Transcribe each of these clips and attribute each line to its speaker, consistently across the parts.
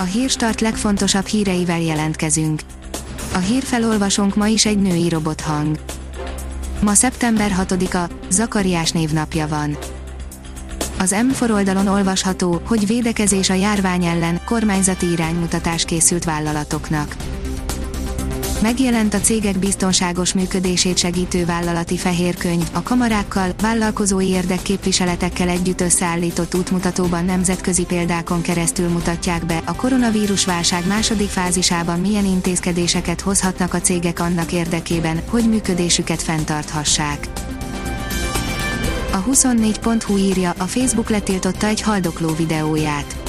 Speaker 1: A Hírstart legfontosabb híreivel jelentkezünk. A hírfelolvasónk ma is egy női robothang. Ma szeptember 6-a, Zakariás névnapja van. Az M4 oldalon olvasható, hogy védekezés a járvány ellen, kormányzati iránymutatás készült vállalatoknak. Megjelent a cégek biztonságos működését segítő vállalati fehérkönyv, a kamarákkal, vállalkozói érdekképviseletekkel együtt összeállított útmutatóban nemzetközi példákon keresztül mutatják be, a koronavírus válság második fázisában milyen intézkedéseket hozhatnak a cégek annak érdekében, hogy működésüket fenntarthassák. A 24.hu írja, a Facebook letiltotta egy haldokló videóját.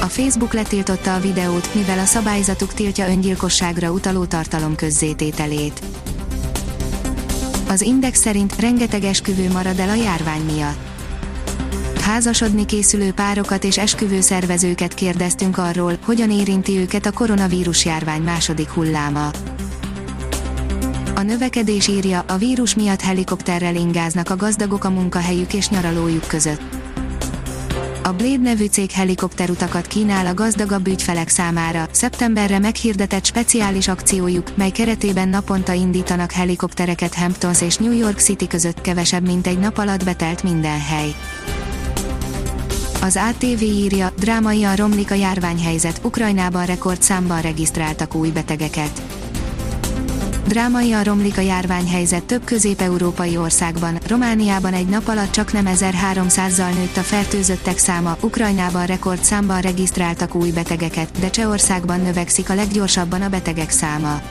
Speaker 1: A Facebook letiltotta a videót, mivel a szabályzatuk tiltja öngyilkosságra utaló tartalom közzétételét. Az Index szerint rengeteg esküvő marad el a járvány miatt. Házasodni készülő párokat és esküvő szervezőket kérdeztünk arról, hogyan érinti őket a koronavírus járvány második hulláma. A növekedés írja, a vírus miatt helikopterrel ingáznak a gazdagok a munkahelyük és nyaralójuk között. A Blade nevű cég helikopterutakat kínál a gazdagabb ügyfelek számára, szeptemberre meghirdetett speciális akciójuk, mely keretében naponta indítanak helikoptereket Hamptons és New York City között kevesebb mint egy nap alatt betelt minden hely. Az ATV írja, drámaian romlik a járványhelyzet, Ukrajnában rekordszámban regisztráltak új betegeket Drámaian romlik a járványhelyzet több közép-európai országban, Romániában egy nap alatt csak nem 1300-zal nőtt a fertőzöttek száma, Ukrajnában rekordszámban regisztráltak új betegeket, de Csehországban növekszik a leggyorsabban a betegek száma.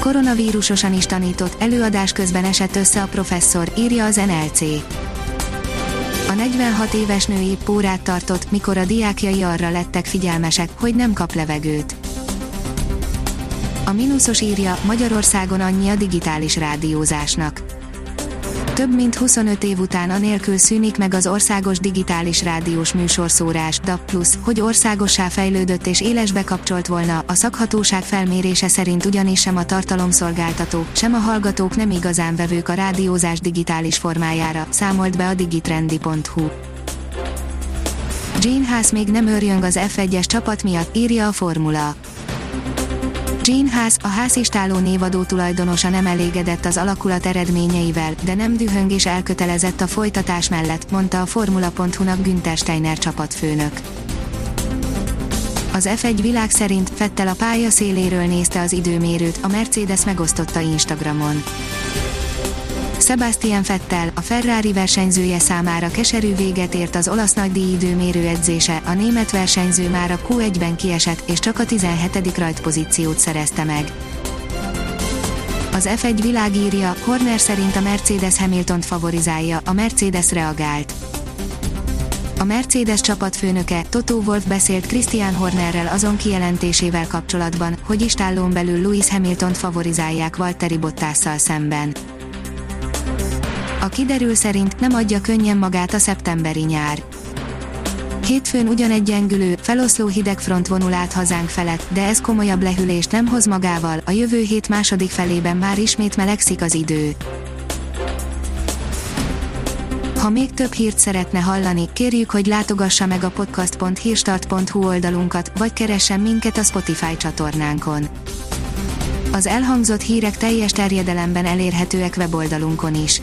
Speaker 1: Koronavírusosan is tanított, előadás közben esett össze a professzor, írja az NLC. A 46 éves nő épp órát tartott, mikor a diákjai arra lettek figyelmesek, hogy nem kap levegőt. A mínuszos írja, Magyarországon annyi a digitális rádiózásnak. Több mint 25 év után anélkül szűnik meg az országos digitális rádiós műsorszórás, DAB+, hogy országossá fejlődött és élesbe kapcsolt volna, a szakhatóság felmérése szerint ugyanis sem a tartalomszolgáltatók, sem a hallgatók nem igazán vevők a rádiózás digitális formájára, számolt be a digitrendi.hu. Gene Haas még nem örjöng az F1-es csapat miatt, írja a Formula. Gene Haas, a házistáló névadó tulajdonosa nem elégedett az alakulat eredményeivel, de nem dühöng és elkötelezett a folytatás mellett, mondta a Formula.hu-nak Günther Steiner csapatfőnök. Az F1 világ szerint Fettel a pálya széléről nézte az időmérőt, a Mercedes megosztotta Instagramon. Sebastian Vettel, a Ferrari versenyzője számára keserű véget ért az olasz nagydíj időmérő edzése, a német versenyző már a Q1-ben kiesett, és csak a 17. rajtpozíciót szerezte meg. Az F1 világírja, Horner szerint a Mercedes hamilton favorizálja, a Mercedes reagált. A Mercedes csapatfőnöke, Toto Wolff beszélt Christian Hornerrel azon kijelentésével kapcsolatban, hogy istállón belül Lewis Hamilton favorizálják Valtteri Bottasszal szemben. A kiderül szerint nem adja könnyen magát a szeptemberi nyár. Hétfőn ugyan egy gyengülő, feloszló hidegfront vonul át hazánk felett, de ez komolyabb lehűlést nem hoz magával, a jövő hét második felében már ismét melegszik az idő. Ha még több hírt szeretne hallani, kérjük, hogy látogassa meg a podcast.hírstart.hu oldalunkat, vagy keressen minket a Spotify csatornánkon. Az elhangzott hírek teljes terjedelemben elérhetőek weboldalunkon is.